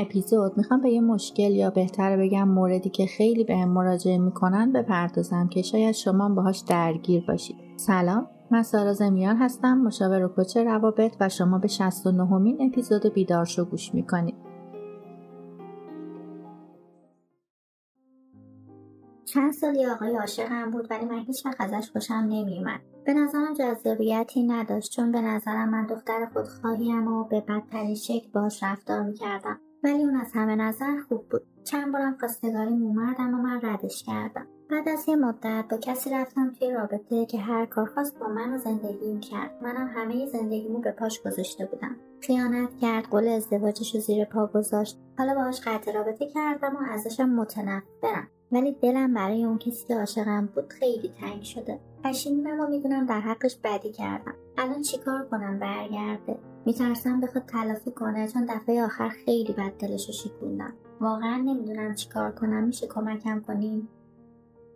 اپیزود می‌خوام به یه مشکل یا بهتر بگم موردی که خیلی به هم مراجعه می‌کنن بپردازم که شاید شما باهاش درگیر باشید. سلام من سارا زمیان هستم مشاور و کوچ روابط و شما به 69 مین اپیزود بیدارشو گوش می‌کنید. چند سالی آقای عاشقم بود ولی من هیچ وقت ازش خوشم نمیومد به نظرم جذابیتی نداشت چون به نظرم من دختر خودخواهیم و به بدترین شکل باش رفتار می‌کردم. ولی اون از همه نظر خوب بود. چند بارم خواستگاریم اومد اما من ردش کردم. بعد از یه مدت با کسی رفتم توی رابطه که هر کار خواست با من و زندگیم کرد. منم همه زندگیمو به پاش گذاشته بودم. خیانت کرد قول ازدواجش رو زیر پا گذاشت. حالا باهاش قطع رابطه کردم و ازشم متنفرم. ولی دلم برای اون کسی که عاشقم بود خیلی تنگ شده. پشیمونم و می‌دونم در حقش بدی کردم. الان چیکار کنم؟ برگرده. میترسم بخواد تلافی کنه چون دفعه آخر خیلی بد دلش رو شکوندم. واقعا نمی‌دونم چیکار کنم. میشه کمکم کنیم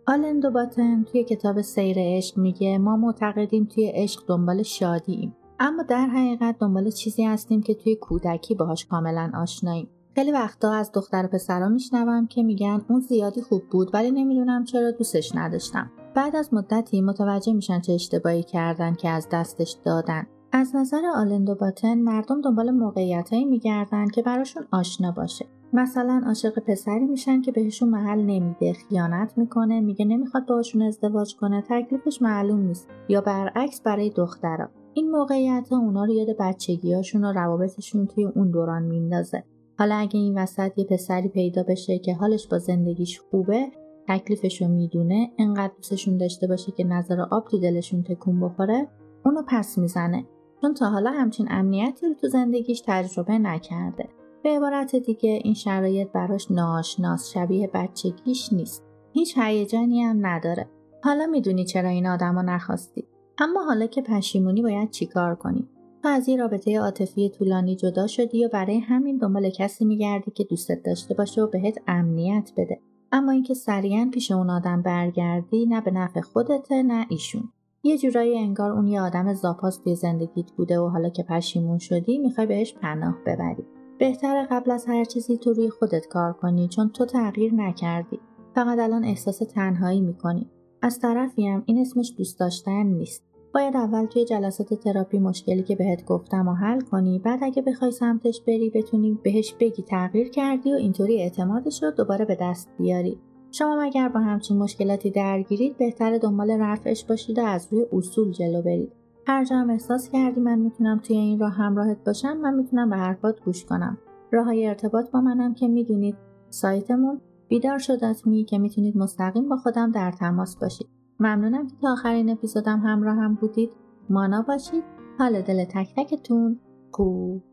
آلن دوباتن توی کتاب سیر عشق میگه ما معتقدیم توی عشق دنبال شادییم اما در حقیقت دنبال چیزی هستیم که توی کودکی باهاش کاملا آشناییم. خیلی وقتا از دختر و پسرا میشنوم که میگن اون زیادی خوب بود ولی نمی‌دونم چرا دوستش نداشتم. بعد از مدتی متوجه میشن چه اشتباهی کردن که از دستش دادن. از نظر آلندو باتن مردم دنبال موقعیتهایی میگردن که براشون آشنا باشه. مثلا عاشق پسری میشن که بهشون محل نمیده خیانت می‌کنه میگه نمی‌خواد باشون ازدواج کنه تکلیفش معلوم نیست یا برعکس برای دخترا این موقعیت ها اونا رو یاد بچگیاشون و روابطشون توی اون دوران میندازه. حالا اگه این وسط یه پسری پیدا بشه که حالش با زندگیش خوبه تکلیفش رو می‌دونه انقدر دوستشون داشته باشه که نظر آب تو دلشون تکون بخوره اونو پس می‌زنه. چون تا حالا همچین امنیتی رو تو زندگیش تجربه نکرده. به عبارت دیگه این شرایط براش ناشناس شبیه بچگیش نیست. هیچ هیجانی هم نداره. حالا می‌دونی چرا این آدما نخواستی. اما حالا که پشیمونی باید چیکار کنی؟ تو از یه رابطه عاطفی طولانی جدا شدی و برای همین دنبال کسی میگردی که دوستت داشته باشه و بهت امنیت بده. اما اینکه سریعا پیش اون آدم برگردی نه به نفع خودته نه ایشون. یه جورایی انگار اون یه آدم زاپاس توی زندگیت بوده و حالا که پشیمون شدی می‌خوای بهش پناه ببری. بهتره قبل از هر چیزی تو روی خودت کار کنی چون تو تغییر نکردی. فقط الان احساس تنهایی می‌کنی. از طرفی هم این اسمش دوست داشتن نیست. باید اول توی جلسات تراپی مشکلی که بهت گفتم و حل کنی بعد اگه بخوای سمتش بری بتونی بهش بگی تغییر کردی و اینطوری اعتمادش رو دوباره به دست بیاری. شما اگر با همچین مشکلاتی درگیرید بهتر دنبال رفعش باشید و از روی اصول جلو برید. هر جا هم احساس کردی من می‌تونم توی این راه همراهت باشم من می‌تونم به حرفات گوش کنم. راه های ارتباط با منم که می‌دونید. سایتمون بیدار شدت می که می‌تونید مستقیم با خودم در تماس باشید. ممنونم که تا آخرین اپیزودم همراه هم بودید. مانا باشید. حال دل تک تکتون. خوب